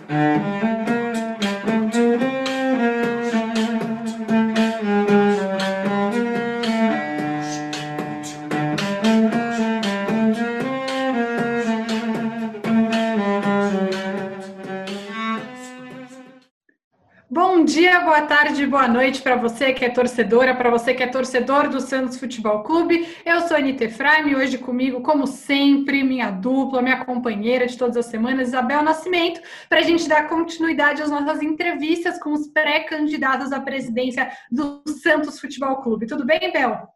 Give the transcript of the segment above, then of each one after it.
Bom tarde, boa noite para você que é torcedora, para você que é torcedor do Santos Futebol Clube. Eu sou a Anitta Efraim, hoje comigo, como sempre, minha dupla, minha companheira de todas as semanas, Isabel Nascimento, para a gente dar continuidade às nossas entrevistas com os pré-candidatos à presidência do Santos Futebol Clube. Tudo bem, Bel?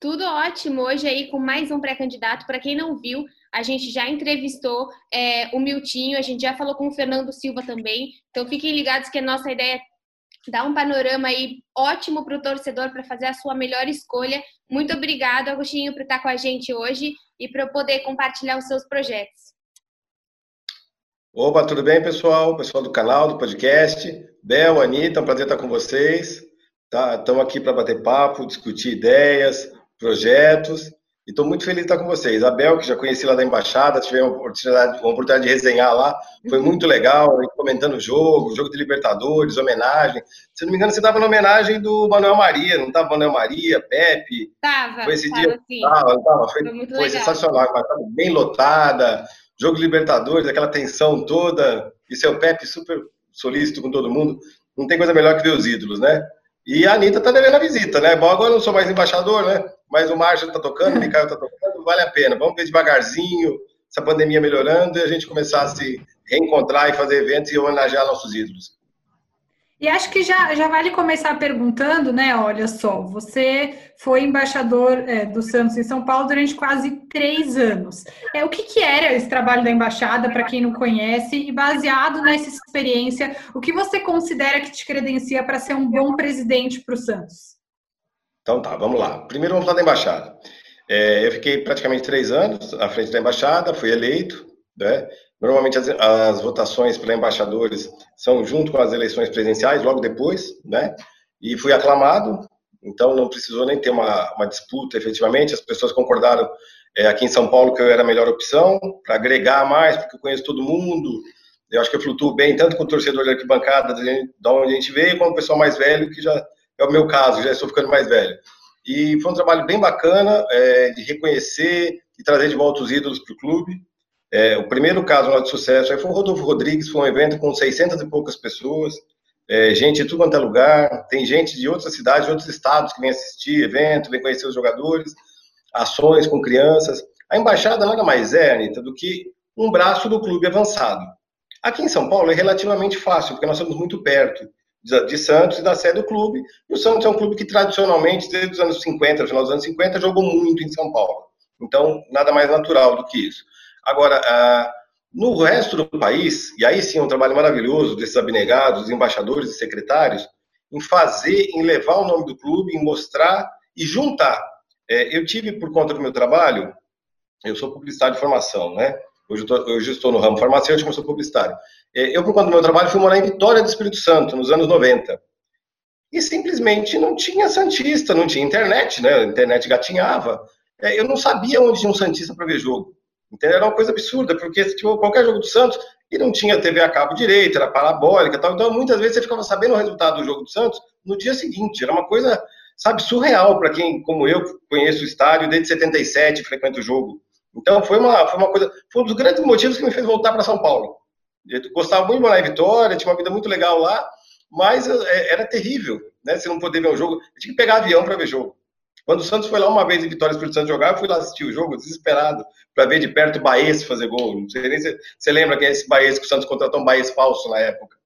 Tudo ótimo. Hoje aí com mais um pré-candidato. Para quem não viu, a gente já entrevistou é, o Miltinho, a gente já falou com o Fernando Silva também. Então fiquem ligados que a nossa ideia é dar um panorama aí ótimo para o torcedor para fazer a sua melhor escolha. Muito obrigado, Agostinho, por estar com a gente hoje e para poder compartilhar os seus projetos. Opa, tudo bem, pessoal? Pessoal do canal, do podcast. Bel, Anitta, é um prazer estar com vocês. Tá, estamos aqui para bater papo, discutir ideias, projetos e estou muito feliz de estar com vocês. A Bel, que já conheci lá da Embaixada, tive uma oportunidade, uma oportunidade de resenhar lá, foi muito legal, comentando o jogo, jogo de Libertadores, homenagem. Se não me engano, você estava na homenagem do Manuel Maria, não estava Manuel Maria, Pepe? Estava, Foi esse tava, dia? Sim. Tava, tava. Foi, foi, foi sensacional, estava bem lotada, jogo de Libertadores, aquela tensão toda, e seu Pepe super solícito com todo mundo. Não tem coisa melhor que ver os ídolos, né? E a Anitta tá devendo a visita, né? Bom, agora eu não sou mais embaixador, né? Mas o Márcio tá tocando, o Micael tá tocando, vale a pena. Vamos ver devagarzinho, essa pandemia melhorando e a gente começar a se reencontrar e fazer eventos e homenagear nossos ídolos. E acho que já, já vale começar perguntando, né? Olha só, você foi embaixador é, do Santos em São Paulo durante quase três anos. É, o que, que era esse trabalho da embaixada, para quem não conhece, e baseado nessa experiência, o que você considera que te credencia para ser um bom presidente para o Santos? Então tá, vamos lá. Primeiro vamos falar da embaixada. É, eu fiquei praticamente três anos à frente da embaixada, fui eleito, né? Normalmente as, as, votações para embaixadores são junto com as eleições presidenciais, logo depois, né? E fui aclamado, então não precisou nem ter uma, uma disputa efetivamente. As pessoas concordaram é, aqui em São Paulo que eu era a melhor opção para agregar mais, porque eu conheço todo mundo. Eu acho que eu flutuo bem tanto com o torcedor de arquibancada, de onde a gente veio, como o pessoal mais velho, que já é o meu caso, já estou ficando mais velho. E foi um trabalho bem bacana é, de reconhecer e trazer de volta os ídolos para o clube. É, o primeiro caso de sucesso foi o Rodolfo Rodrigues, foi um evento com 600 e poucas pessoas, é, gente de tudo quanto é lugar, tem gente de outras cidades, de outros estados que vem assistir evento, vem conhecer os jogadores, ações com crianças. A embaixada nada mais é, Anitta, do que um braço do clube avançado. Aqui em São Paulo é relativamente fácil, porque nós estamos muito perto de Santos e da sede do clube. E o Santos é um clube que tradicionalmente, desde os anos 50, final dos anos 50, jogou muito em São Paulo. Então, nada mais natural do que isso. Agora, ah, no resto do país, e aí sim é um trabalho maravilhoso desses abnegados, embaixadores e secretários, em fazer, em levar o nome do clube, em mostrar e juntar. É, eu tive, por conta do meu trabalho, eu sou publicitário de formação, né? Hoje, eu estou no ramo farmacêutico, mas sou publicitário. É, eu, por conta do meu trabalho, fui morar em Vitória do Espírito Santo, nos anos 90. E simplesmente não tinha Santista, não tinha internet, né? A internet gatinhava. É, eu não sabia onde tinha um Santista para ver jogo. Entendeu? Era uma coisa absurda, porque tipo, qualquer jogo do Santos, e não tinha TV a cabo direito, era parabólica tal. Então, muitas vezes você ficava sabendo o resultado do jogo do Santos no dia seguinte. Era uma coisa, sabe, surreal para quem, como eu, conheço o estádio desde 77, frequento o jogo. Então, foi uma, foi uma coisa, foi um dos grandes motivos que me fez voltar para São Paulo. Eu gostava muito de morar em Vitória, tinha uma vida muito legal lá, mas é, era terrível, né? Se não poder ver um jogo, eu tinha que pegar avião para ver jogo. Quando o Santos foi lá uma vez em Vitória Espírito Santo jogar, eu fui lá assistir o jogo, desesperado, para ver de perto o Baez fazer gol. Não sei nem se você lembra que é esse Baez que o Santos contratou um Baez falso na época.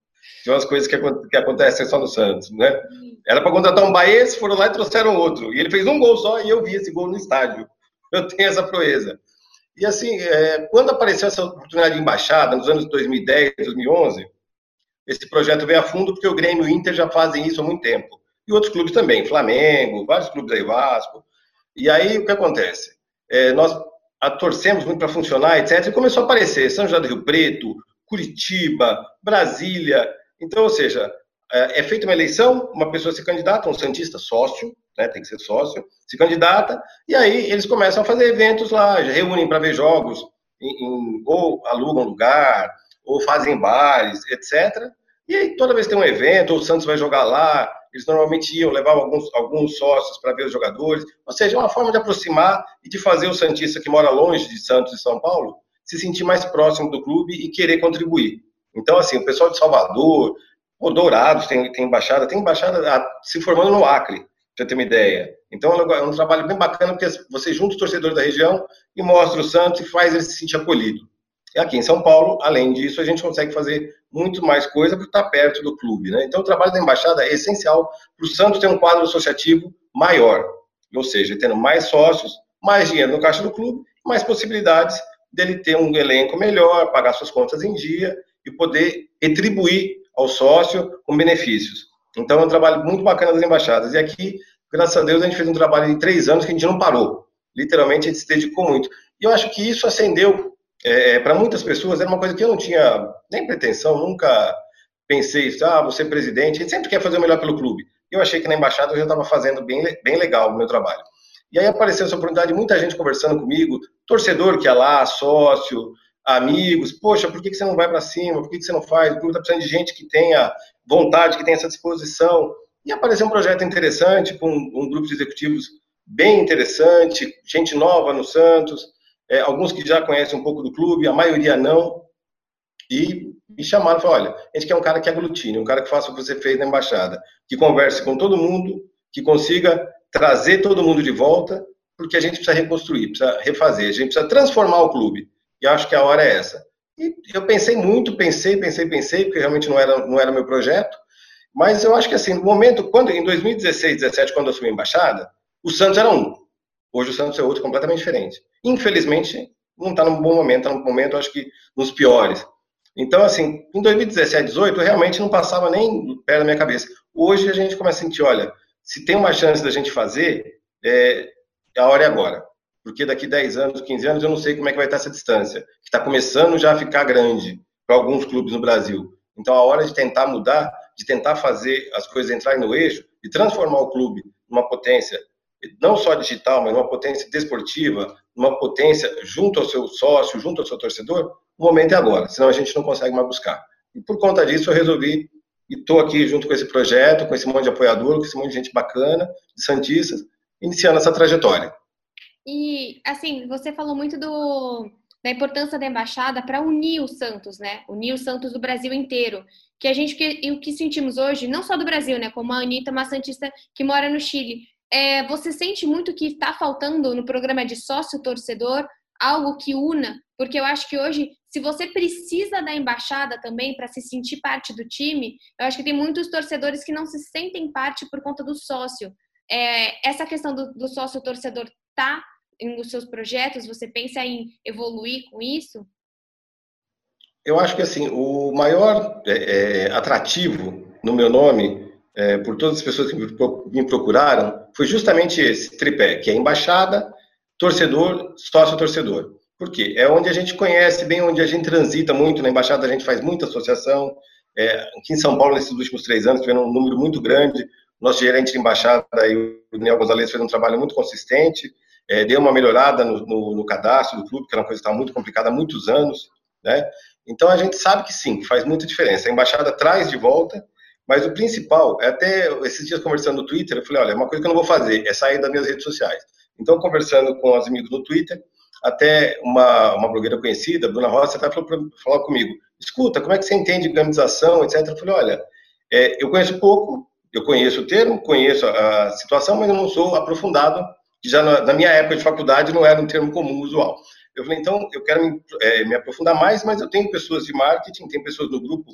Tem umas coisas que, que acontecem só no Santos, né? Era para contratar um Baez, foram lá e trouxeram outro. E ele fez um gol só e eu vi esse gol no estádio. Eu tenho essa proeza. E assim, é, quando apareceu essa oportunidade de embaixada, nos anos 2010, 2011, esse projeto veio a fundo porque o Grêmio e o Inter já fazem isso há muito tempo e outros clubes também, Flamengo, vários clubes aí, Vasco. E aí o que acontece? É, nós torcemos muito para funcionar, etc. E começou a aparecer São José do Rio Preto, Curitiba, Brasília. Então, ou seja, é, é feita uma eleição, uma pessoa se candidata, um Santista sócio, né, tem que ser sócio, se candidata, e aí eles começam a fazer eventos lá, reúnem para ver jogos, em, em, ou alugam lugar, ou fazem bares, etc. E aí, toda vez que tem um evento, o Santos vai jogar lá, eles normalmente iam, levavam alguns, alguns sócios para ver os jogadores. Ou seja, é uma forma de aproximar e de fazer o Santista que mora longe de Santos e São Paulo se sentir mais próximo do clube e querer contribuir. Então, assim, o pessoal de Salvador, o Dourados tem, tem embaixada, tem embaixada se formando no Acre, para ter uma ideia. Então, é um trabalho bem bacana, porque você junta os torcedores da região e mostra o Santos e faz ele se sentir acolhido. E aqui em São Paulo, além disso, a gente consegue fazer muito mais coisa por estar perto do clube. Né? Então, o trabalho da embaixada é essencial para o Santos ter um quadro associativo maior, ou seja, tendo mais sócios, mais dinheiro no caixa do clube, mais possibilidades dele ter um elenco melhor, pagar suas contas em dia e poder retribuir ao sócio com benefícios. Então, é um trabalho muito bacana das embaixadas. E aqui, graças a Deus, a gente fez um trabalho de três anos que a gente não parou. Literalmente, a gente se dedicou muito. E eu acho que isso acendeu é, para muitas pessoas, era uma coisa que eu não tinha nem pretensão, nunca pensei, ah, vou ser presidente. A gente sempre quer fazer o melhor pelo clube. Eu achei que na embaixada eu já estava fazendo bem, bem legal o meu trabalho. E aí apareceu essa oportunidade, muita gente conversando comigo, torcedor que é lá, sócio, amigos, poxa, por que você não vai para cima? Por que você não faz? O clube está precisando de gente que tenha vontade, que tenha essa disposição. E apareceu um projeto interessante, com um grupo de executivos bem interessante, gente nova no Santos, é, alguns que já conhecem um pouco do clube, a maioria não. E me chamaram e falaram, olha, a gente quer um cara que aglutine, um cara que faça o que você fez na embaixada, que converse com todo mundo, que consiga trazer todo mundo de volta, porque a gente precisa reconstruir, precisa refazer, a gente precisa transformar o clube. E acho que a hora é essa. E eu pensei muito, pensei, pensei, pensei, porque realmente não era, não era meu projeto, mas eu acho que assim, no momento, quando em 2016, 17, quando eu assumi a embaixada, o Santos era um. Hoje o Santos é outro completamente diferente. Infelizmente, não está num bom momento, está num momento, acho que, nos piores. Então, assim, em 2017, 18, realmente não passava nem perto da minha cabeça. Hoje a gente começa a sentir, olha, se tem uma chance da gente fazer, é, a hora é agora porque daqui 10 anos, 15 anos, eu não sei como é que vai estar essa distância, está começando já a ficar grande para alguns clubes no Brasil. Então, a hora de tentar mudar, de tentar fazer as coisas entrarem no eixo, e transformar o clube numa potência, não só digital, mas numa potência desportiva, numa potência junto ao seu sócio, junto ao seu torcedor, o momento é agora, senão a gente não consegue mais buscar. E por conta disso, eu resolvi, e estou aqui junto com esse projeto, com esse monte de apoiador, com esse monte de gente bacana, de Santistas, iniciando essa trajetória. E, assim, você falou muito do, da importância da embaixada para unir os Santos, né? Unir os Santos do Brasil inteiro. Que a gente, que, o que sentimos hoje, não só do Brasil, né? Como a Anitta, uma Santista que mora no Chile. É, você sente muito que está faltando no programa de sócio-torcedor algo que una? Porque eu acho que hoje, se você precisa da embaixada também para se sentir parte do time, eu acho que tem muitos torcedores que não se sentem parte por conta do sócio. É, essa questão do, do sócio-torcedor tá nos seus projetos? Você pensa em evoluir com isso? Eu acho que assim o maior é, é, atrativo no meu nome, é, por todas as pessoas que me procuraram, foi justamente esse tripé, que é embaixada, torcedor, sócio-torcedor. Por quê? É onde a gente conhece bem, onde a gente transita muito. Na embaixada a gente faz muita associação. É, aqui em São Paulo, nesses últimos três anos, tivemos um número muito grande. Nosso gerente de embaixada, o Daniel Gonzalez, fez um trabalho muito consistente é, deu uma melhorada no, no, no, cadastro do clube, que era uma coisa que estava muito complicada há muitos anos, né? Então a gente sabe que sim, faz muita diferença. A embaixada traz de volta, mas o principal, é até esses dias conversando no Twitter, eu falei, olha, uma coisa que eu não vou fazer é sair das minhas redes sociais. Então, conversando com os amigos no Twitter, até uma, uma blogueira conhecida, Bruna Roça, até falou falar comigo, escuta, como é que você entende gamização, etc. Eu falei, olha, é, eu conheço pouco, eu conheço o termo, conheço a, a situação, mas eu não sou aprofundado que já na, na, minha época de faculdade não era um termo comum, usual. Eu falei, então, eu quero me, é, me aprofundar mais, mas eu tenho pessoas de marketing, tem pessoas no grupo,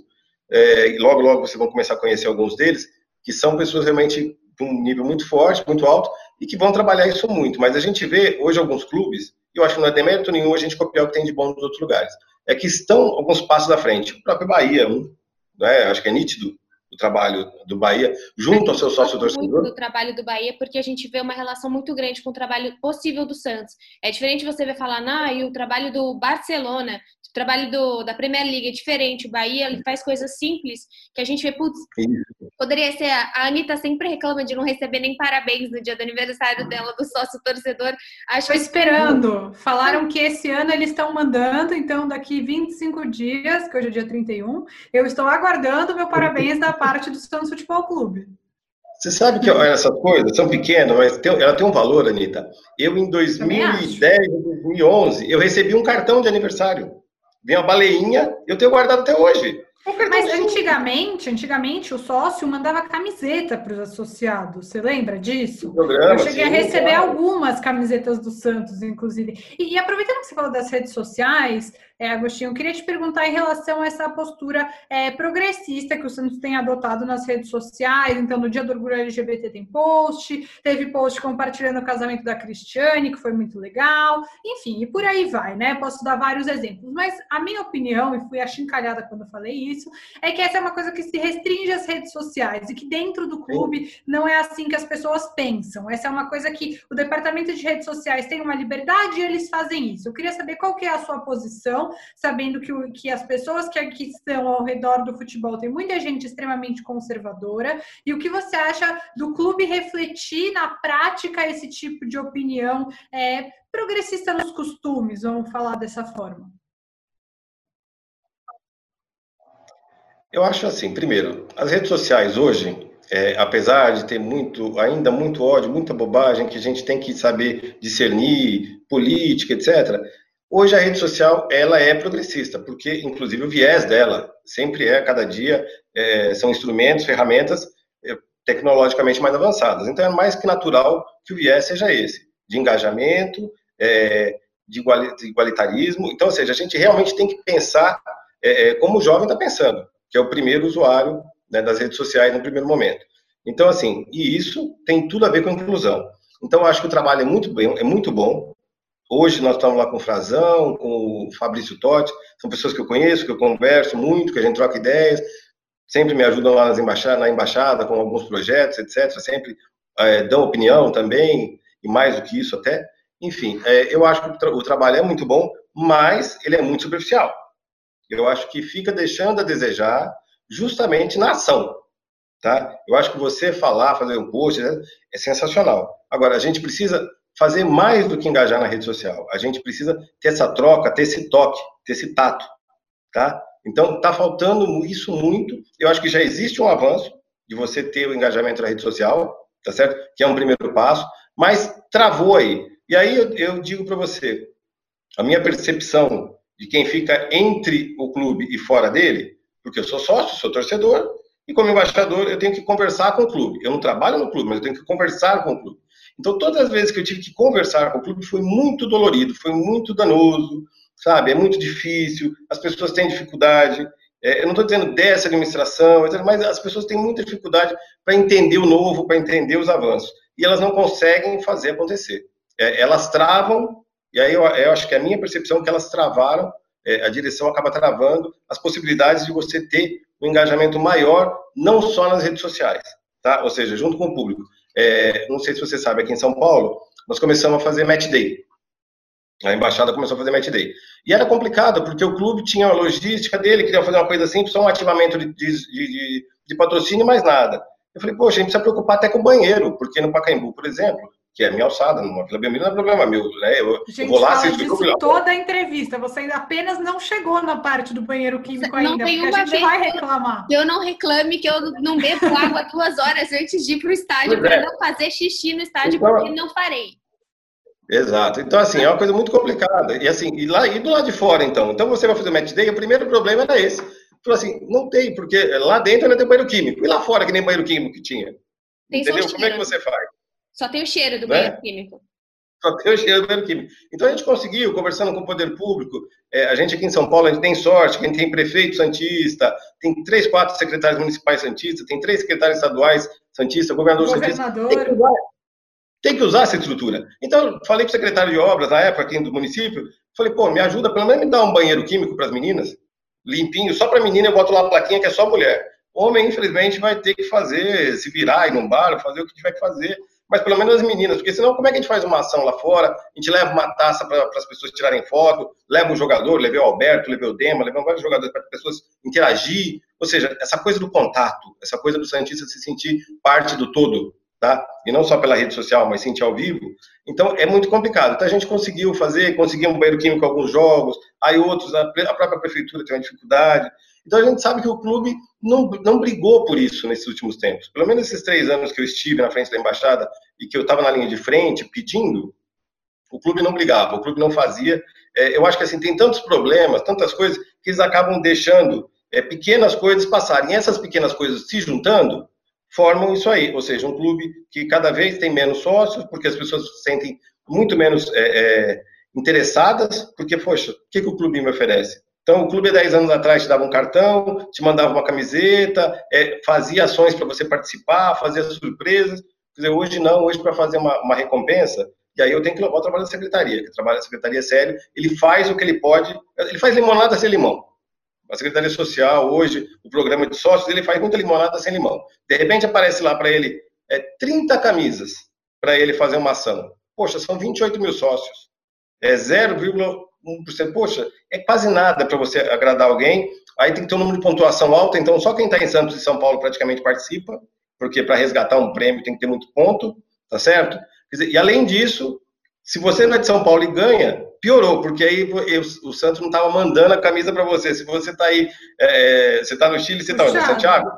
é, e logo, logo vocês vão começar a conhecer alguns deles, que são pessoas realmente de um nível muito forte, muito alto, e que vão trabalhar isso muito. Mas a gente vê hoje alguns clubes, e eu acho que não é demérito nenhum a gente copiar o que tem de bom nos outros lugares, é que estão alguns passos à frente. O próprio Bahia, um, né, acho que é nítido, do trabalho do Bahia, junto ao seu sócio torcedor? do trabalho do Bahia, porque a gente vê uma relação muito grande com o trabalho possível do Santos. É diferente você ver falar, ah, e o trabalho do Barcelona, O trabalho do, da Premier League é diferente. O Bahia ele faz coisas simples que a gente vê, putz, poderia ser. A Anitta sempre reclama de não receber nem parabéns no dia do aniversário dela, do sócio torcedor. Acho Estou esperando. Falaram que esse ano eles estão mandando, então daqui 25 dias, que hoje é dia 31, eu estou aguardando meu parabéns da parte do Santos Futebol Clube. Você sabe que essas coisas são pequenas, mas tem, ela tem um valor, Anitta. Eu, em 2010, 2011, eu recebi um cartão de aniversário. Veio uma baleinha, eu tenho guardado até hoje. Mas antigamente, antigamente o sócio mandava camiseta para os associados. Você lembra disso? Programa, eu cheguei sim, a receber claro. algumas camisetas do Santos, inclusive. E, e, aproveitando que você falou das redes sociais, é, Agostinho, eu queria te perguntar em relação a essa postura é, progressista que o Santos tem adotado nas redes sociais. Então, no dia do orgulho LGBT tem post, teve post compartilhando o casamento da Cristiane, que foi muito legal. Enfim, e por aí vai, né? Posso dar vários exemplos. Mas a minha opinião, e fui achincalhada quando eu falei isso, é que essa é uma coisa que se restringe às redes sociais e que dentro do clube não é assim que as pessoas pensam. Essa é uma coisa que o departamento de redes sociais tem uma liberdade e eles fazem isso. Eu queria saber qual que é a sua posição sabendo que, o, que as pessoas que aqui estão ao redor do futebol tem muita gente extremamente conservadora, e o que você acha do clube refletir na prática esse tipo de opinião é, progressista nos costumes, vamos falar dessa forma? Eu acho assim, primeiro, as redes sociais hoje, é, apesar de ter muito, ainda muito ódio, muita bobagem que a gente tem que saber discernir, política, etc. Hoje a rede social ela é progressista, porque inclusive o viés dela sempre é, cada dia, é, são instrumentos, ferramentas é, tecnologicamente mais avançadas. Então é mais que natural que o viés seja esse, de engajamento, é, de, igualitarismo. Então, ou seja, a gente realmente tem que pensar é, é, como o jovem está pensando, que é o primeiro usuário né, das redes sociais no primeiro momento. Então, assim, e isso tem tudo a ver com a inclusão. Então, acho que o trabalho é muito bem, é muito bom. Hoje nós estamos lá com o Frazão, com o Fabrício Totti, são pessoas que eu conheço, que eu converso muito, que a gente troca ideias, sempre me ajudam lá nas na embaixada com alguns projetos, etc. Sempre é, dão opinião também, e mais do que isso até. Enfim, é, eu acho que o, tra o trabalho é muito bom, mas ele é muito superficial. Eu acho que fica deixando a desejar justamente na ação. Tá? Eu acho que você falar, fazer um post, né, é sensacional. Agora, a gente precisa fazer mais do que engajar na rede social. A gente precisa ter essa troca, ter esse toque, ter esse tato, tá? Então, está faltando isso muito. Eu acho que já existe um avanço de você ter o engajamento na rede social, tá certo? Que é um primeiro passo, mas travou aí. E aí eu, eu digo para você, a minha percepção de quem fica entre o clube e fora dele, porque eu sou sócio, sou torcedor, e como embaixador eu tenho que conversar com o clube. Eu não trabalho no clube, mas eu tenho que conversar com o clube. Então, todas as vezes que eu tive que conversar com o clube foi muito dolorido, foi muito danoso, sabe? É muito difícil, as pessoas têm dificuldade. É, eu não estou dizendo dessa administração, mas as pessoas têm muita dificuldade para entender o novo, para entender os avanços. E elas não conseguem fazer acontecer. É, elas travam, e aí eu, eu, acho que a minha percepção é que elas travaram, é, a direção acaba travando as possibilidades de você ter um engajamento maior, não só nas redes sociais, tá? Ou seja, junto com o público é, não sei se você sabe, aqui em São Paulo, nós começamos a fazer match day. A embaixada começou a fazer match day. E era complicado, porque o clube tinha a logística dele, queria fazer uma coisa simples, só um ativamento de, de, de, de patrocínio e mais nada. Eu falei, poxa, a gente precisa preocupar até com o banheiro, porque no Pacaembu, por exemplo, que é a minha alçada, numa Vila Belmiro não é problema meu, né? Eu, gente, eu vou lá, fala disso toda a entrevista, você ainda apenas não chegou na parte do banheiro químico não ainda, tem uma a gente vai reclamar. Eu não reclame que eu não bebo água duas horas antes de ir para o estádio para é. não fazer xixi no estádio, então, porque não farei. Exato. Então, assim, é uma coisa muito complicada. E assim, e lá e do lado de fora, então. Então você vai fazer o match day, o primeiro problema era esse. Falou assim, não tem, porque lá dentro não tem banheiro químico. E lá fora que nem banheiro químico que tinha. Tem Entendeu? Como é que você faz? Só tem o cheiro do né? banheiro químico. Só tem o cheiro do banheiro químico. Então a gente conseguiu, conversando com o poder público, é, a gente aqui em São Paulo, a gente tem sorte, a gente tem prefeito santista, tem três, quatro secretários municipais santistas, tem três secretários estaduais santistas, governador, governador. santista. Tem que, usar, tem que usar essa estrutura. Então, falei para o secretário de obras, na época, aqui do município, falei, pô, me ajuda, pelo menos me dá um banheiro químico para as meninas, limpinho, só para menina eu boto lá a plaquinha que é só mulher. Homem, infelizmente, vai ter que fazer, se virar, ir num bar, fazer o que tiver que fazer mas pelo menos as meninas, porque senão como é que a gente faz uma ação lá fora? A gente leva uma taça para as pessoas tirarem foto, leva um jogador, levei o Alberto, levei o Dema, levei vários jogadores para as pessoas interagir, ou seja, essa coisa do contato, essa coisa do Santista se sentir parte do todo, tá? E não só pela rede social, mas sentir ao vivo. Então é muito complicado. Então a gente conseguiu fazer, conseguimos um banheiro químico em alguns jogos, aí outros, a própria prefeitura tem uma dificuldade. Então a gente sabe que o clube não, não brigou por isso nesses últimos tempos. Pelo menos esses três anos que eu estive na frente da embaixada e que eu estava na linha de frente pedindo, o clube não brigava, o clube não fazia. É, eu acho que assim tem tantos problemas, tantas coisas que eles acabam deixando é, pequenas coisas passarem. E essas pequenas coisas se juntando formam isso aí, ou seja, um clube que cada vez tem menos sócios, porque as pessoas se sentem muito menos é, é interessadas, porque, poxa, o que, que o clube me oferece? Então, o clube, 10 anos atrás, te dava um cartão, te mandava uma camiseta, é, fazia ações para você participar, fazia surpresas. Quer dizer, hoje não, hoje para fazer uma, uma, recompensa, e aí eu tenho que levar o trabalho da secretaria, que trabalho da secretaria sério, ele faz o que ele pode, ele faz limonada sem limão. A Secretaria Social, hoje, o programa de sócios, ele faz muita limonada sem limão. De repente aparece lá para ele é, 30 camisas para ele fazer uma ação. Poxa, são 28 mil sócios. É 0,1 1%. Poxa, é quase nada para você agradar alguém. Aí tem que ter um número de pontuação alta, então só quem está em Santos e São Paulo praticamente participa, porque para resgatar um prêmio tem que ter muito ponto, tá certo? Dizer, e além disso, se você não é de São Paulo e ganha, piorou, porque aí o Santos não estava mandando a camisa para você. Se você está aí, é, você está no Chile, você está em Santiago?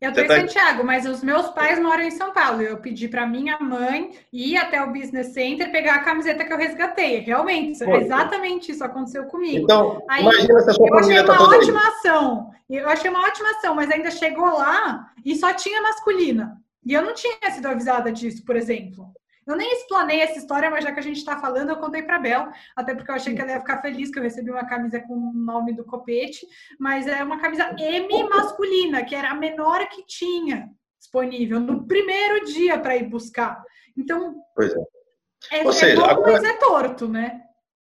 Eu estou em tá... Santiago, mas os meus pais moram em São Paulo. Eu pedi para minha mãe ir até o Business Center pegar a camiseta que eu resgatei. Realmente, exatamente isso aconteceu comigo. Então, Aí, imagina se a sua eu achei uma ótima aí. ação. Eu achei uma ótima ação, mas ainda chegou lá e só tinha masculina. E eu não tinha sido avisada disso, por exemplo. Eu nem explanei essa história, mas já que a gente está falando, eu contei para Bel, até porque eu achei que ela ia ficar feliz que eu recebi uma camisa com o nome do copete, mas é uma camisa M masculina, que era a menor que tinha disponível no primeiro dia para ir buscar. Então, pois é. É, Ou seja, é bom, agora... mas é torto, né?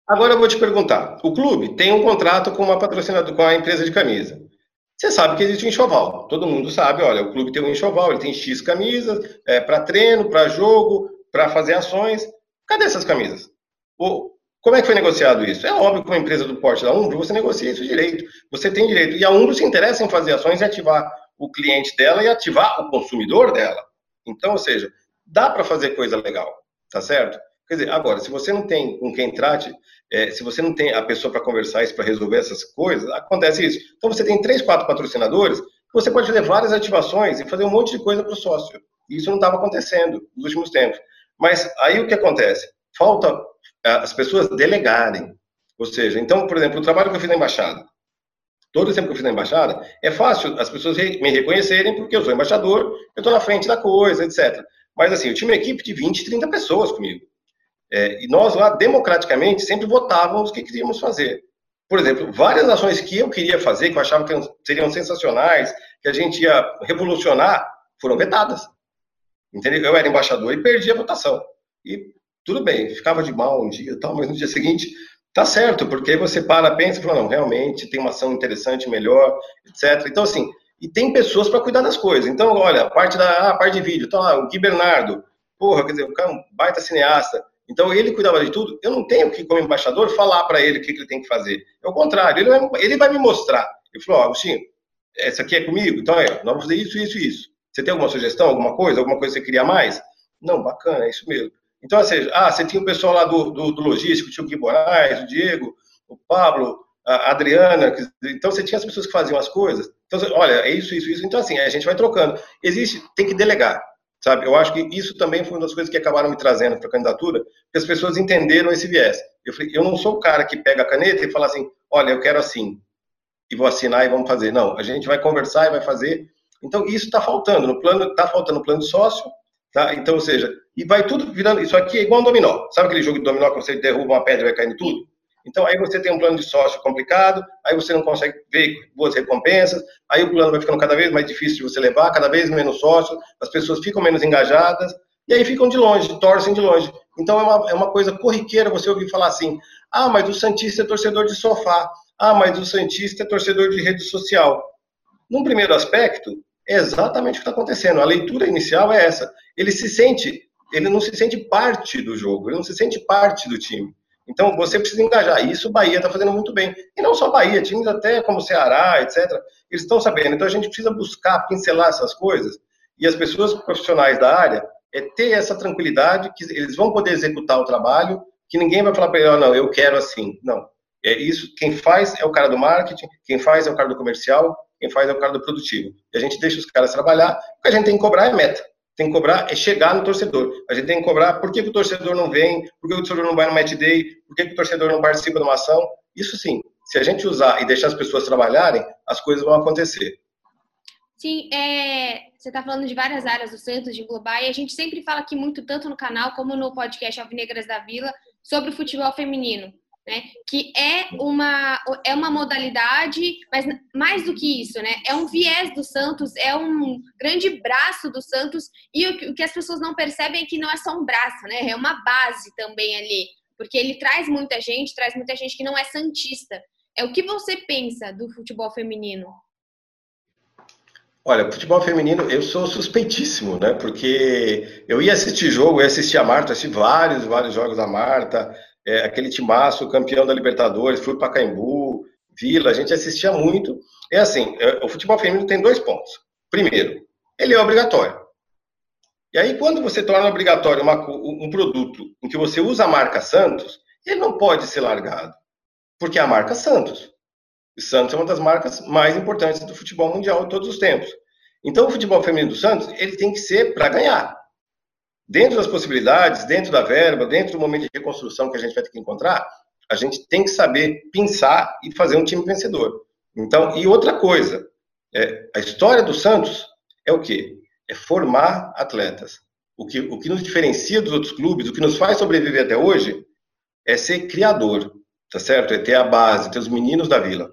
Agora eu vou te perguntar: o clube tem um contrato com uma patrocinadora, com a empresa de camisa. Você sabe que existe um enxoval. Todo mundo sabe, olha, o clube tem um enxoval, ele tem X camisas é, para treino, para jogo, para fazer ações. Cadê essas camisas? O, como é que foi negociado isso? É óbvio que uma empresa do porte da Umbro, você negocia isso direito. Você tem direito. E a Umbro se interessa em fazer ações e ativar o cliente dela e ativar o consumidor dela. Então, ou seja, dá para fazer coisa legal, tá certo? Quer dizer, agora, se você não tem com quem trate, é, se você não tem a pessoa para conversar isso, para resolver essas coisas, acontece isso. Então, você tem três, quatro patrocinadores, você pode fazer várias ativações e fazer um monte de coisa para o sócio. Isso não estava acontecendo nos últimos tempos. Mas aí o que acontece? Falta eh, as pessoas delegarem. Ou seja, então, por exemplo, o trabalho que eu fiz na embaixada. Todo tempo que eu fiz na embaixada, é fácil as pessoas me reconhecerem porque eu sou embaixador, eu estou na frente da coisa, etc. Mas assim, eu tinha uma equipe de 20, 30 pessoas comigo. É, e nós lá, democraticamente, sempre votávamos o que queríamos fazer. Por exemplo, várias ações que eu queria fazer, que eu achava que seriam sensacionais, que a gente ia revolucionar, foram vetadas. Entendeu? Eu era embaixador e perdi a votação. E tudo bem, ficava de mal um dia tal, mas no dia seguinte tá certo, porque aí você para, pensa e fala, não, realmente tem uma ação interessante, melhor, etc. Então, assim, e tem pessoas para cuidar das coisas. Então, olha, a parte da ah, a parte de vídeo, tá lá, o Gui Bernardo, porra, quer dizer, o cara é um baita cineasta. Então, ele cuidava de tudo. Eu não tenho que, como embaixador, falar para ele o que, que, ele tem que fazer. É o contrário, ele vai, ele vai me mostrar. Ele falou, ó, oh, Agostinho, essa aqui é comigo? Então, é, nós vamos fazer isso, isso e isso. Você tem alguma sugestão, alguma coisa, alguma coisa que você queria mais? Não, bacana, é isso mesmo. Então, ou seja, ah, você tinha o pessoal lá do, do, do logístico, tinha o Gui Moraes, o Diego, o Pablo, a Adriana, então você tinha as pessoas que faziam as coisas. Então, olha, é isso, isso, isso. Então, assim, a gente vai trocando. Existe, tem que delegar, sabe? Eu acho que isso também foi uma das coisas que acabaram me trazendo para a candidatura, porque as pessoas entenderam esse viés. Eu falei, eu não sou o cara que pega a caneta e fala assim, olha, eu quero assim, e vou assinar e vamos fazer. Não, a gente vai conversar e vai fazer então, isso está faltando. No plano, está faltando o plano de sócio, tá? Então, ou seja, e vai tudo virando. Isso aqui é igual um dominó. Sabe aquele jogo de dominó que você derruba uma pedra e vai caindo tudo? Então, aí você tem um plano de sócio complicado, aí você não consegue ver boas recompensas, aí o plano vai ficando cada vez mais difícil de você levar, cada vez menos sócios, as pessoas ficam menos engajadas, e aí ficam de longe, torcem de longe. Então, é uma, é uma coisa corriqueira você ouvir falar assim: ah, mas o Santista é torcedor de sofá, ah, mas o Santista é torcedor de rede social. Num primeiro aspecto, é exatamente o que está acontecendo. A leitura inicial é essa. Ele se sente ele não se sente parte do jogo, ele não se sente parte do time. Então, você precisa engajar. Isso o Bahia está fazendo muito bem. E não só Bahia, times até como Ceará, etc., eles estão sabendo. Então, a gente precisa buscar pincelar essas coisas e as pessoas profissionais da área é ter essa tranquilidade que eles vão poder executar o trabalho, que ninguém vai falar para ele, oh, não, eu quero assim. Não. É isso, quem faz é o cara do marketing, quem faz é o cara do comercial, quem faz é o cara do produtivo. E a gente deixa os caras trabalhar, o que a gente tem que cobrar é meta tem que cobrar é chegar no torcedor. A gente tem que cobrar por que, que o torcedor não vem, por que o torcedor não vai no match day, por que, que o torcedor não participa de uma ação. Isso sim, se a gente usar e deixar as pessoas trabalharem, as coisas vão acontecer. Sim, é, você está falando de várias áreas do Santos, de englobar, e a gente sempre fala aqui muito, tanto no canal como no podcast Alvinegras da Vila, sobre o futebol feminino né? Que é uma, é uma modalidade, mas mais do que isso, né? É um viés do Santos, é um grande braço do Santos, e o, o que as pessoas não percebem é que não é só um braço, né? É uma base também ali, porque ele traz muita gente, traz muita gente que não é santista. É o que você pensa do futebol feminino? Olha, futebol feminino, eu sou suspeitíssimo, né? Porque eu ia assistir jogo, eu ia assistir a Marta, assisti vários, vários jogos da Marta, é, aquele timaço, campeão da Libertadores, fui para Caimbu, Vila, a gente assistia muito. É assim, é, o futebol feminino tem dois pontos. Primeiro, ele é obrigatório. E aí, quando você torna obrigatório uma, um produto em que você usa a marca Santos, ele não pode ser largado, porque é a marca Santos. E Santos é uma das marcas mais importantes do futebol mundial de todos os tempos. Então, o futebol feminino do Santos, ele tem que ser para ganhar dentro das possibilidades, dentro da verba, dentro do momento de reconstrução que a gente vai ter que encontrar, a gente tem que saber pensar e fazer um time vencedor. Então, e outra coisa, é, a história do Santos é o quê? É formar atletas. O que, o que nos diferencia dos outros clubes, o que nos faz sobreviver até hoje, é ser criador, tá certo? É ter a base, ter os meninos da vila.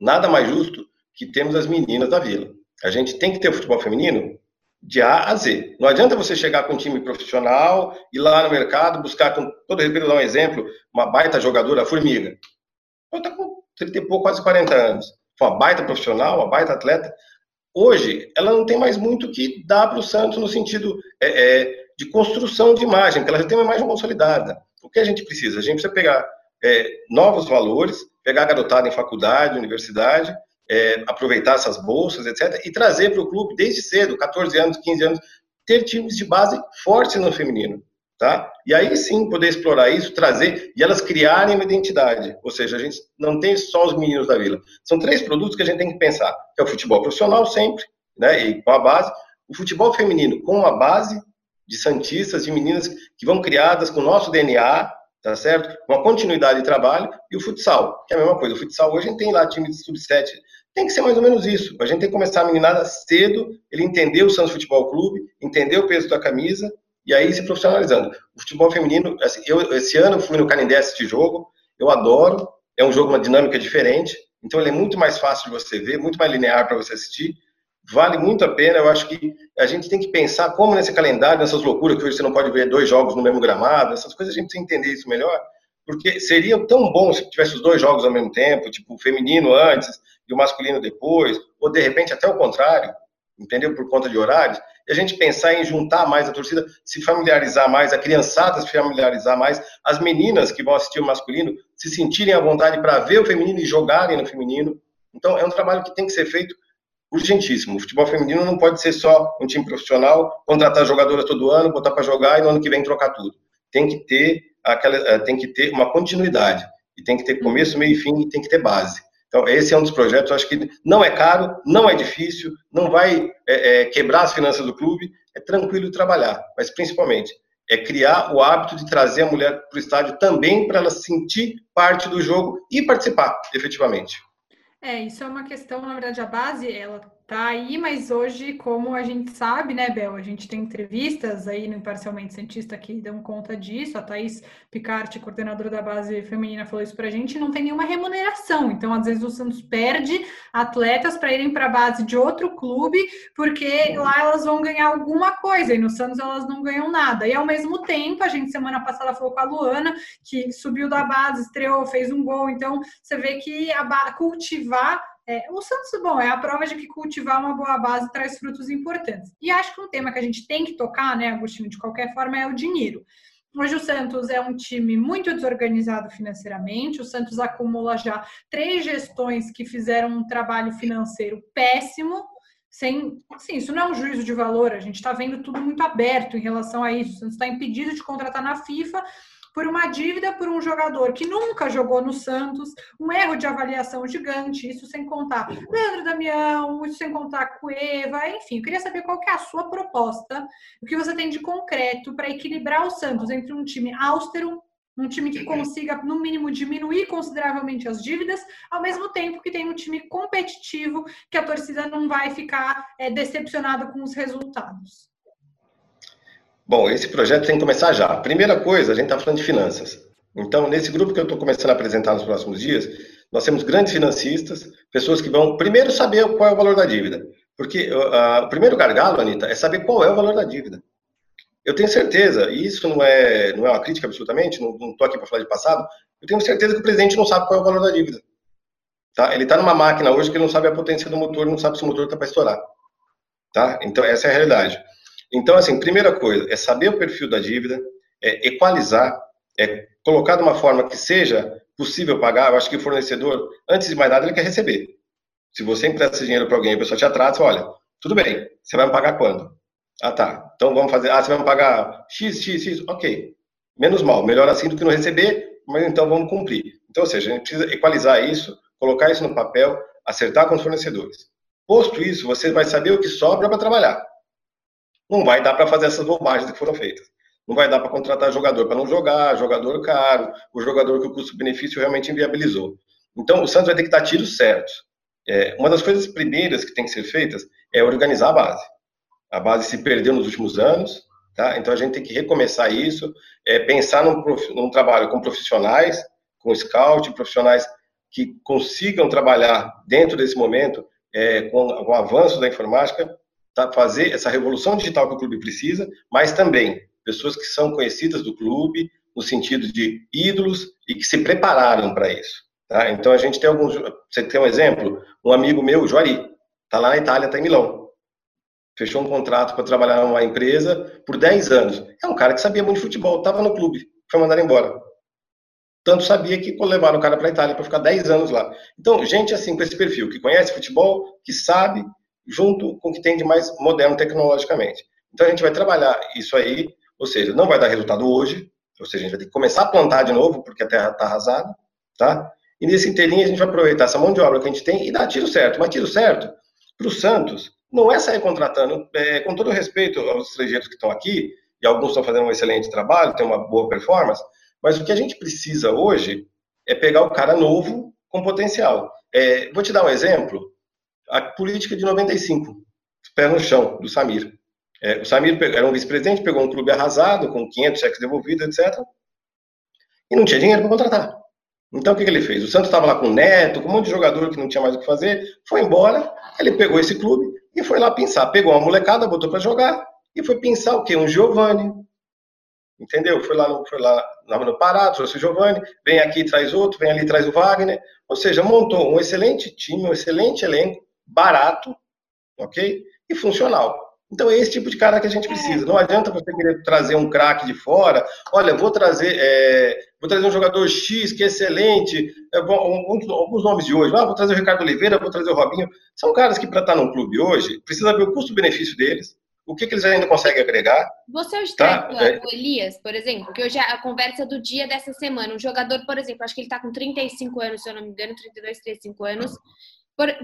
Nada mais justo que termos as meninas da vila. A gente tem que ter o futebol feminino de A a Z. Não adianta você chegar com um time profissional, ir lá no mercado, buscar, com todo respeito, dar um exemplo, uma baita jogadora, a Formiga. Ela está com 30 e pouco, quase 40 anos. Uma baita profissional, uma baita atleta. Hoje, ela não tem mais muito que dar para o Santos no sentido é, é, de construção de imagem, porque ela já tem uma imagem consolidada. O que a gente precisa? A gente precisa pegar é, novos valores, pegar a garotada em faculdade, universidade, é, aproveitar essas bolsas, etc., e trazer para o clube desde cedo, 14 anos, 15 anos, ter times de base fortes no feminino. Tá? E aí sim poder explorar isso, trazer e elas criarem uma identidade. Ou seja, a gente não tem só os meninos da vila. São três produtos que a gente tem que pensar: que é o futebol profissional sempre, né? E com a base, o futebol feminino com a base de santistas, de meninas que vão criadas com o nosso DNA, tá certo? Uma continuidade de trabalho e o futsal, que é a mesma coisa. O futsal hoje a gente tem lá time de sub-7 tem que ser mais ou menos isso. A gente tem que começar a meninada cedo, ele entender o Santos Futebol Clube, entender o peso da camisa e aí se profissionalizando. O futebol feminino, assim, eu esse ano fui no Canindé assistir jogo, eu adoro, é um jogo uma dinâmica diferente, então ele é muito mais fácil de você ver, muito mais linear para você assistir. Vale muito a pena, eu acho que a gente tem que pensar como nesse calendário, nessas loucuras que hoje você não pode ver dois jogos no mesmo gramado, essas coisas a gente precisa entender isso melhor, porque seria tão bom se tivesse os dois jogos ao mesmo tempo, tipo feminino antes e o masculino depois, ou de repente até o contrário, entendeu? Por conta de horários, e a gente pensar em juntar mais a torcida, se familiarizar mais, a criançada se familiarizar mais, as meninas que vão assistir o masculino se sentirem à vontade para ver o feminino e jogarem no feminino. Então, é um trabalho que tem que ser feito urgentíssimo. O futebol feminino não pode ser só um time profissional, contratar jogadoras todo ano, botar para jogar e no ano que vem trocar tudo. Tem que ter aquela, eh, tem que ter uma continuidade e tem que ter começo, meio e fim e tem que ter base. Então, esse é um dos projetos, acho que não é caro, não é difícil, não vai é, é, quebrar as finanças do clube, é tranquilo trabalhar, mas principalmente é criar o hábito de trazer a mulher para o estádio também para ela sentir parte do jogo e participar efetivamente. É, isso é uma questão, na verdade, a base, ela tá aí, mas hoje, como a gente sabe, né, Bel, a gente tem entrevistas aí no Imparcialmente Cientista que dão conta disso, a Thaís Picarte, coordenadora da base feminina, falou isso pra gente, não tem nenhuma remuneração, então às vezes o Santos perde atletas para irem para a base de outro clube, porque lá elas vão ganhar alguma coisa, e no Santos elas não ganham nada, e ao mesmo tempo, a gente semana passada falou com a Luana, que subiu da base, estreou, fez um gol, então você vê que cultivar É, o Santos, bom, é a prova de que cultivar uma boa base traz frutos importantes. E acho que um tema que a gente tem que tocar, né, Agostinho, de qualquer forma, é o dinheiro. Hoje o Santos é um time muito desorganizado financeiramente. O Santos acumula já três gestões que fizeram um trabalho financeiro péssimo. Sem, assim, isso não é um juízo de valor. A gente está vendo tudo muito aberto em relação a isso. O Santos está impedido de contratar na FIFA por uma dívida por um jogador que nunca jogou no Santos, um erro de avaliação gigante, isso sem contar Leandro Damião, isso sem contar Cueva, enfim, eu queria saber qual que é a sua proposta, o que você tem de concreto para equilibrar o Santos entre um time austero, um time que consiga, no mínimo, diminuir consideravelmente as dívidas, ao mesmo tempo que tem um time competitivo, que a torcida não vai ficar é, decepcionada com os resultados. Bom, esse projeto tem que começar já. Primeira coisa, a gente está falando de finanças. Então, nesse grupo que eu estou começando a apresentar nos próximos dias, nós temos grandes financistas, pessoas que vão primeiro saber qual é o valor da dívida. Porque uh, o primeiro gargalo, Anitta, é saber qual é o valor da dívida. Eu tenho certeza, e isso não é, não é uma crítica absolutamente, não estou aqui para falar de passado, eu tenho certeza que o presidente não sabe qual é o valor da dívida. Tá? Ele está numa máquina hoje que ele não sabe a potência do motor, não sabe se o motor está para estourar. Tá? Então, essa é a realidade. Então, assim, primeira coisa é saber o perfil da dívida, é equalizar, é colocar de uma forma que seja possível pagar. Eu acho que o fornecedor, antes de mais nada, ele quer receber. Se você empresta dinheiro para alguém e a pessoa te atrasa, olha, tudo bem, você vai me pagar quando? Ah, tá. Então vamos fazer. Ah, você vai me pagar X, X, X. Ok. Menos mal. Melhor assim do que não receber, mas então vamos cumprir. Então, ou seja, a gente precisa equalizar isso, colocar isso no papel, acertar com os fornecedores. Posto isso, você vai saber o que sobra para trabalhar não vai dar para fazer essas bobagens que foram feitas. Não vai dar para contratar jogador para não jogar, jogador caro, o jogador que o custo-benefício realmente inviabilizou. Então, o Santos vai ter que dar tiros certos. É, uma das coisas primeiras que tem que ser feitas é organizar a base. A base se perdeu nos últimos anos, tá? então a gente tem que recomeçar isso, é, pensar num, num trabalho com profissionais, com scout, profissionais que consigam trabalhar dentro desse momento é, com, com o avanço da informática tá, fazer essa revolução digital que o clube precisa, mas também pessoas que são conhecidas do clube, no sentido de ídolos e que se prepararam para isso. Tá? Então a gente tem alguns. Você tem um exemplo? Um amigo meu, Juari, está lá na Itália, está em Milão. Fechou um contrato para trabalhar numa empresa por 10 anos. É um cara que sabia muito de futebol, estava no clube, foi mandado embora. Tanto sabia que levaram o cara para a Itália para ficar 10 anos lá. Então, gente assim, com esse perfil, que conhece futebol, que sabe junto com o que tem de mais moderno tecnologicamente. Então a gente vai trabalhar isso aí, ou seja, não vai dar resultado hoje, ou seja, a gente vai ter que começar a plantar de novo, porque a terra está arrasada, tá? E nesse inteirinho a gente vai aproveitar essa mão de obra que a gente tem e dar tiro certo. Mas tiro certo para o Santos não é sair contratando, é, com todo respeito aos estrangeiros que estão aqui, e alguns estão fazendo um excelente trabalho, têm uma boa performance, mas o que a gente precisa hoje é pegar o cara novo com potencial. É, vou te dar um exemplo a política de 95, pé no chão, do Samir. É, o Samir era um vice-presidente, pegou um clube arrasado, com 500 cheques devolvidos, etc. E não tinha dinheiro para contratar. Então, o que, que, ele fez? O Santos estava lá com o Neto, com um monte de jogador que não tinha mais o que fazer, foi embora, ele pegou esse clube e foi lá pensar. Pegou uma molecada, botou para jogar e foi pensar o quê? Um Giovani. Entendeu? Foi lá foi lá no Pará, trouxe o Giovani, vem aqui traz outro, vem ali traz o Wagner. Ou seja, montou um excelente time, um excelente elenco, barato, ok? E funcional. Então é esse tipo de cara que a gente precisa. Não adianta você querer trazer um craque de fora. Olha, vou trazer, é, vou trazer um jogador X que é excelente. É bom, alguns nomes de hoje. Ah, vou trazer o Ricardo Oliveira, vou trazer o Robinho. São caras que para estar num clube hoje precisa ver o custo-benefício deles. O que, que, eles ainda conseguem agregar? Você hoje tá? é... o Elias, por exemplo, que hoje é a conversa do dia dessa semana. Um jogador, por exemplo, acho que ele está com 35 anos, se eu não me engano, 32, 35 anos.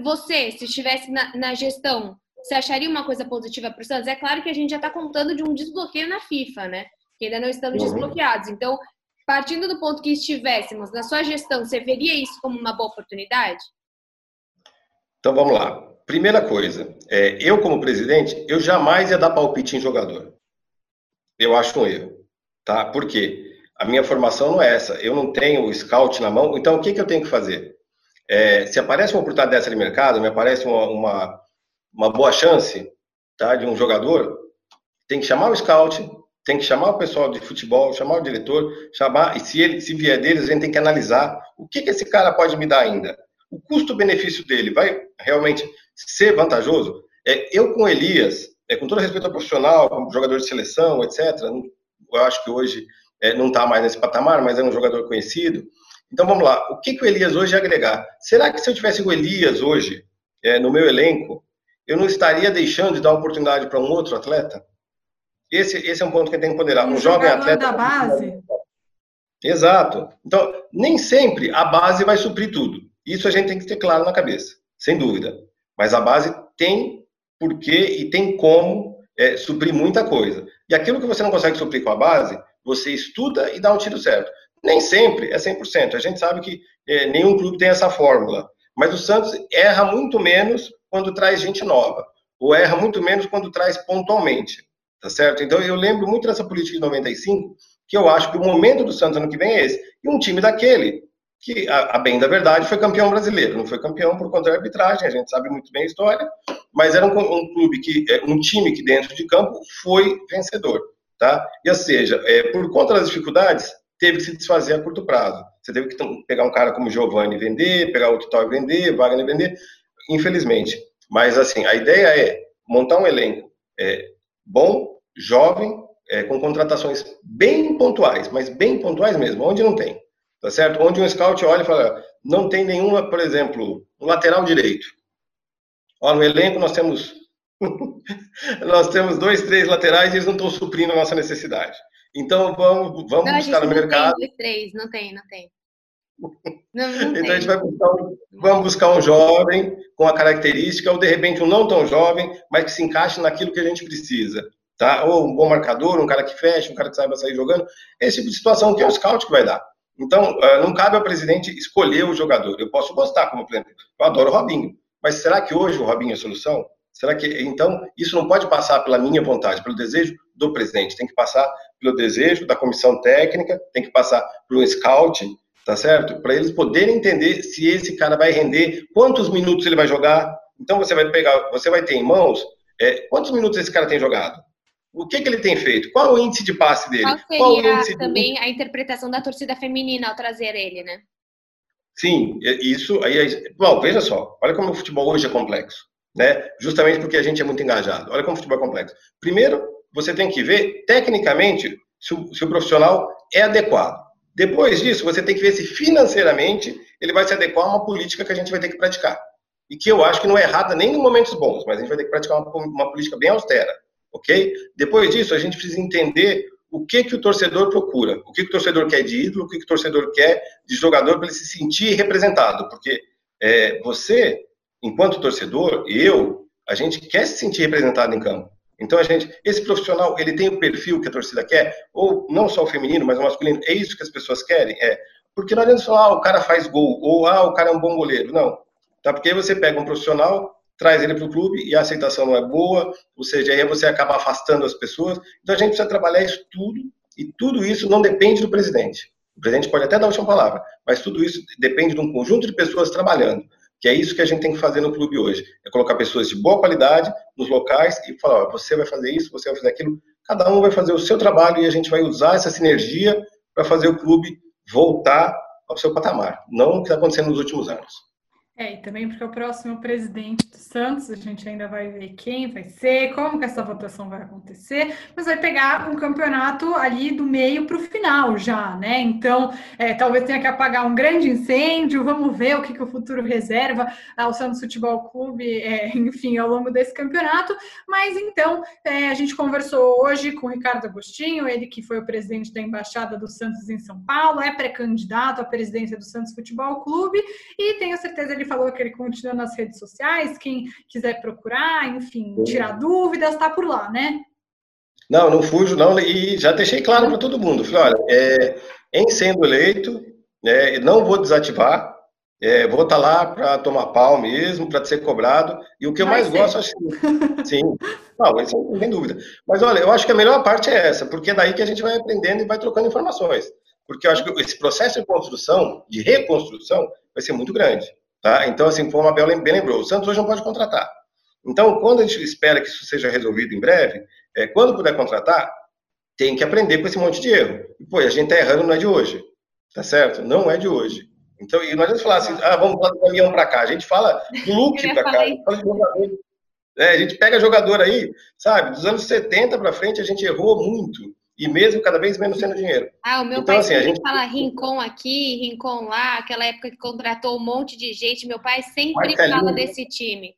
Você, se estivesse na, na gestão, você acharia uma coisa positiva para o Santos? É claro que a gente já está contando de um desbloqueio na FIFA, né? Que ainda não estamos uhum. desbloqueados. Então, partindo do ponto que estivéssemos na sua gestão, você veria isso como uma boa oportunidade? Então vamos lá. Primeira coisa, é, eu como presidente, eu jamais ia dar palpite em jogador. Eu acho um erro, tá? Por quê? A minha formação não é essa. Eu não tenho o scout na mão. Então o que, que eu tenho que fazer? É, se aparece uma oportunidade dessa de mercado, me aparece uma, uma, uma, boa chance tá, de um jogador, tem que chamar o scout, tem que chamar o pessoal de futebol, chamar o diretor, chamar, e se ele se vier deles, a gente tem que analisar o que, que esse cara pode me dar ainda. o custo-benefício dele vai realmente ser vantajoso? É, eu com Elias, é, com todo respeito ao profissional, como jogador de seleção, etc., eu acho que hoje é, não está mais nesse patamar, mas é um jogador conhecido. Então vamos lá, o que, que o Elias hoje ia agregar? Será que se eu tivesse o Elias hoje é, no meu elenco, eu não estaria deixando de dar oportunidade para um outro atleta? Esse, esse é um ponto que tem que ponderar. Um, um jovem atleta. da base. Exato. Então, nem sempre a base vai suprir tudo. Isso a gente tem que ter claro na cabeça, sem dúvida. Mas a base tem porquê e tem como é, suprir muita coisa. E aquilo que você não consegue suprir com a base, você estuda e dá um tiro certo. Nem sempre é 100%. A gente sabe que é, nenhum clube tem essa fórmula. Mas o Santos erra muito menos quando traz gente nova. Ou erra muito menos quando traz pontualmente. Tá certo? Então eu lembro muito dessa política de 95, que eu acho que o momento do Santos ano que vem é esse. E um time daquele, que, a, a, bem da verdade, foi campeão brasileiro. Não foi campeão por conta da arbitragem, a gente sabe muito bem a história, mas era um, um clube que, é, um time que dentro de campo foi vencedor, tá? E ou seja, é, por conta das dificuldades, teve que se desfazer a curto prazo. Você teve que pegar um cara como Giovanni e vender, pegar outro tal e vender, Wagner e vender, infelizmente. Mas assim, a ideia é montar um elenco é, bom, jovem, é, com contratações bem pontuais, mas bem pontuais mesmo, onde não tem tá certo? Onde um scout olha e fala, não tem nenhuma, por exemplo, um lateral direito. Ó, no elenco nós temos nós temos dois, três laterais e eles não estão suprindo a nossa necessidade. Então vamos, vamos não, buscar no mercado. Tem três, não tem, não tem. Não, não então tem. a gente vai buscar um, vamos buscar um jovem com a característica, ou de repente um não tão jovem, mas que se encaixe naquilo que a gente precisa. Tá? Ou um bom marcador, um cara que fecha, um cara que saiba sair jogando. Esse tipo de situação que é o scout que vai dar. Então, eh, não cabe ao presidente escolher o jogador. Eu posso gostar como presidente. Eu adoro o Robinho. Mas será que hoje o Robinho é a solução? Será que então isso não pode passar pela minha vontade, pelo desejo do presidente? Tem que passar pelo desejo da comissão técnica, tem que passar por um scout, tá certo? Para eles poderem entender se esse cara vai render, quantos minutos ele vai jogar. Então você vai pegar, você vai ter em mãos é, quantos minutos esse cara tem jogado o que, que ele tem feito? Qual o índice de passe dele? Qual seria Qual também de... a interpretação da torcida feminina ao trazer ele, né? Sim, isso aí. Bom, veja só, olha como o futebol hoje é complexo, né? Justamente porque a gente é muito engajado. Olha como o futebol é complexo. Primeiro, você tem que ver tecnicamente se o, se o profissional é adequado. Depois disso, você tem que ver se financeiramente ele vai se adequar a uma política que a gente vai ter que praticar. E que eu acho que não é errada nem em momentos bons, mas a gente vai ter que praticar uma, uma política bem austera ok? Depois disso, a gente precisa entender o que que o torcedor procura, o que, que o torcedor quer de ídolo, o que, que o torcedor quer de jogador para ele se sentir representado, porque é, você, enquanto torcedor, eu, a gente quer se sentir representado em campo. Então a gente, esse profissional, ele tem o perfil que a torcida quer, ou não só o feminino, mas o masculino, é isso que as pessoas querem, é. Porque não adianta falar, ah, o cara faz gol, ou ah, o cara é um bom goleiro, não. Tá? Porque aí você pega um profissional traz ele para o clube e a aceitação não é boa, ou seja, aí você acaba afastando as pessoas. Então a gente precisa trabalhar isso tudo, e tudo isso não depende do presidente. O presidente pode até dar a última palavra, mas tudo isso depende de um conjunto de pessoas trabalhando, que é isso que a gente tem que fazer no clube hoje. É colocar pessoas de boa qualidade nos locais e falar, ó, você vai fazer isso, você vai fazer aquilo, cada um vai fazer o seu trabalho e a gente vai usar essa sinergia para fazer o clube voltar ao seu patamar, não o que está acontecendo nos últimos anos. É, e também porque o próximo presidente do Santos, a gente ainda vai ver quem vai ser, como que essa votação vai acontecer, mas vai pegar um campeonato ali do meio para o final já, né? Então, é, talvez tenha que apagar um grande incêndio, vamos ver o que, que o futuro reserva ao Santos Futebol Clube, é, enfim, ao longo desse campeonato. Mas então, é, a gente conversou hoje com o Ricardo Agostinho, ele que foi o presidente da Embaixada do Santos em São Paulo, é pré-candidato à presidência do Santos Futebol Clube, e tenho certeza ele falou que ele continua nas redes sociais. Quem quiser procurar, enfim, tirar dúvidas, está por lá, né? Não, não fujo, não. E já deixei claro para todo mundo. Falei, olha, é, em sendo eleito, é, não vou desativar. É, vou estar tá lá para tomar pau mesmo, para ser cobrado. E o que eu Vai mais ser. gosto, acho que, sim, não, isso não tem dúvida. Mas olha, eu acho que a melhor parte é essa, porque é daí que a gente vai aprendendo e vai trocando informações. Porque eu acho que esse processo de construção, de reconstrução, vai ser muito grande. Tá? Então, assim, como a Bel bem lembrou, o Santos hoje não pode contratar. Então, quando a gente espera que isso seja resolvido em breve, é, quando puder contratar, tem que aprender com esse monte de erro. E, pô, a gente está errando não é de hoje, tá certo? Não é de hoje. Então, e não adianta falar assim, ah, vamos falar do caminhão para cá. A gente fala do look para cá. A é, a gente pega jogador aí, sabe, dos anos 70 para frente a gente errou muito. E mesmo cada vez menos sendo dinheiro. Ah, o meu então, pai assim, a gente fala rincon aqui, rincon lá, aquela época que contratou um monte de gente. Meu pai sempre fala desse time.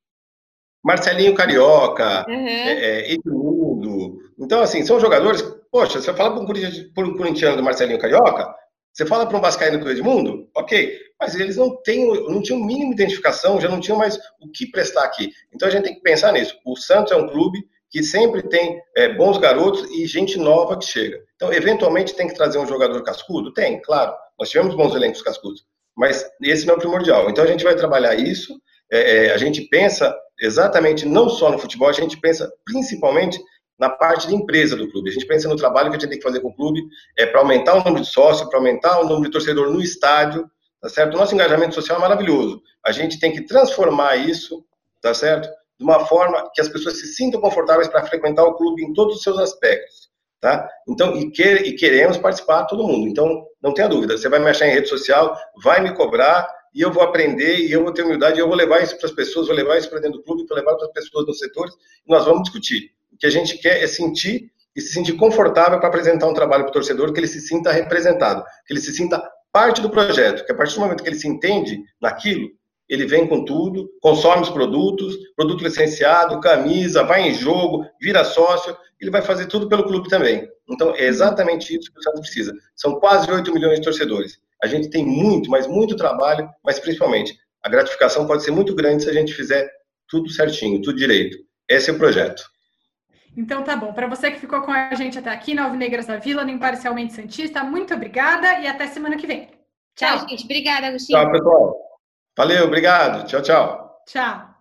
Marcelinho Carioca, uhum. é, Edmundo. Então, assim, são jogadores. Poxa, você fala para um corintiano do Marcelinho Carioca, você fala para um Vascaíno do Edmundo, ok, mas eles não, têm, não tinham mínima identificação, já não tinham mais o que prestar aqui. Então a gente tem que pensar nisso. O Santos é um clube que sempre tem é, bons garotos e gente nova que chega. Então, eventualmente, tem que trazer um jogador cascudo? Tem, claro. Nós tivemos bons elencos cascudos, mas esse não é o primordial. Então, a gente vai trabalhar isso. É, é, a gente pensa exatamente não só no futebol, a gente pensa principalmente na parte de empresa do clube. A gente pensa no trabalho que a gente tem que fazer com o clube é, para aumentar o número de sócios, para aumentar o número de torcedor no estádio, tá certo? O nosso engajamento social é maravilhoso. A gente tem que transformar isso, tá certo? De uma forma que as pessoas se sintam confortáveis para frequentar o clube em todos os seus aspectos, tá? Então, e, e queremos participar todo mundo. Então, não tenha dúvida, você vai me achar em rede social, vai me cobrar, e eu vou aprender, e eu vou ter humildade, e eu vou levar isso para as pessoas, vou levar isso para dentro do clube, vou levar para as pessoas nos setores, e nós vamos discutir que a gente quer é sentir e se sentir confortável para apresentar um trabalho para o torcedor, que ele se sinta representado, que ele se sinta parte do projeto, que a partir do momento que ele se entende naquilo, ele vem com tudo, consome os produtos, produto licenciado, camisa, vai em jogo, vira sócio, ele vai fazer tudo pelo clube também. Então, é exatamente isso que o Santos precisa. São quase 8 milhões de torcedores. A gente tem muito, mas muito trabalho, mas principalmente, a gratificação pode ser muito grande se a gente fizer tudo certinho, tudo direito. Esse é o projeto. Então tá bom. Para você que ficou com a gente até aqui na Alvinegras da Vila, no Imparcialmente Santista, muito obrigada e até semana que vem. Tchau, tchau gente. Obrigada, Agostinho. Tchau, pessoal. Valeu, obrigado. Tchau, tchau. Tchau.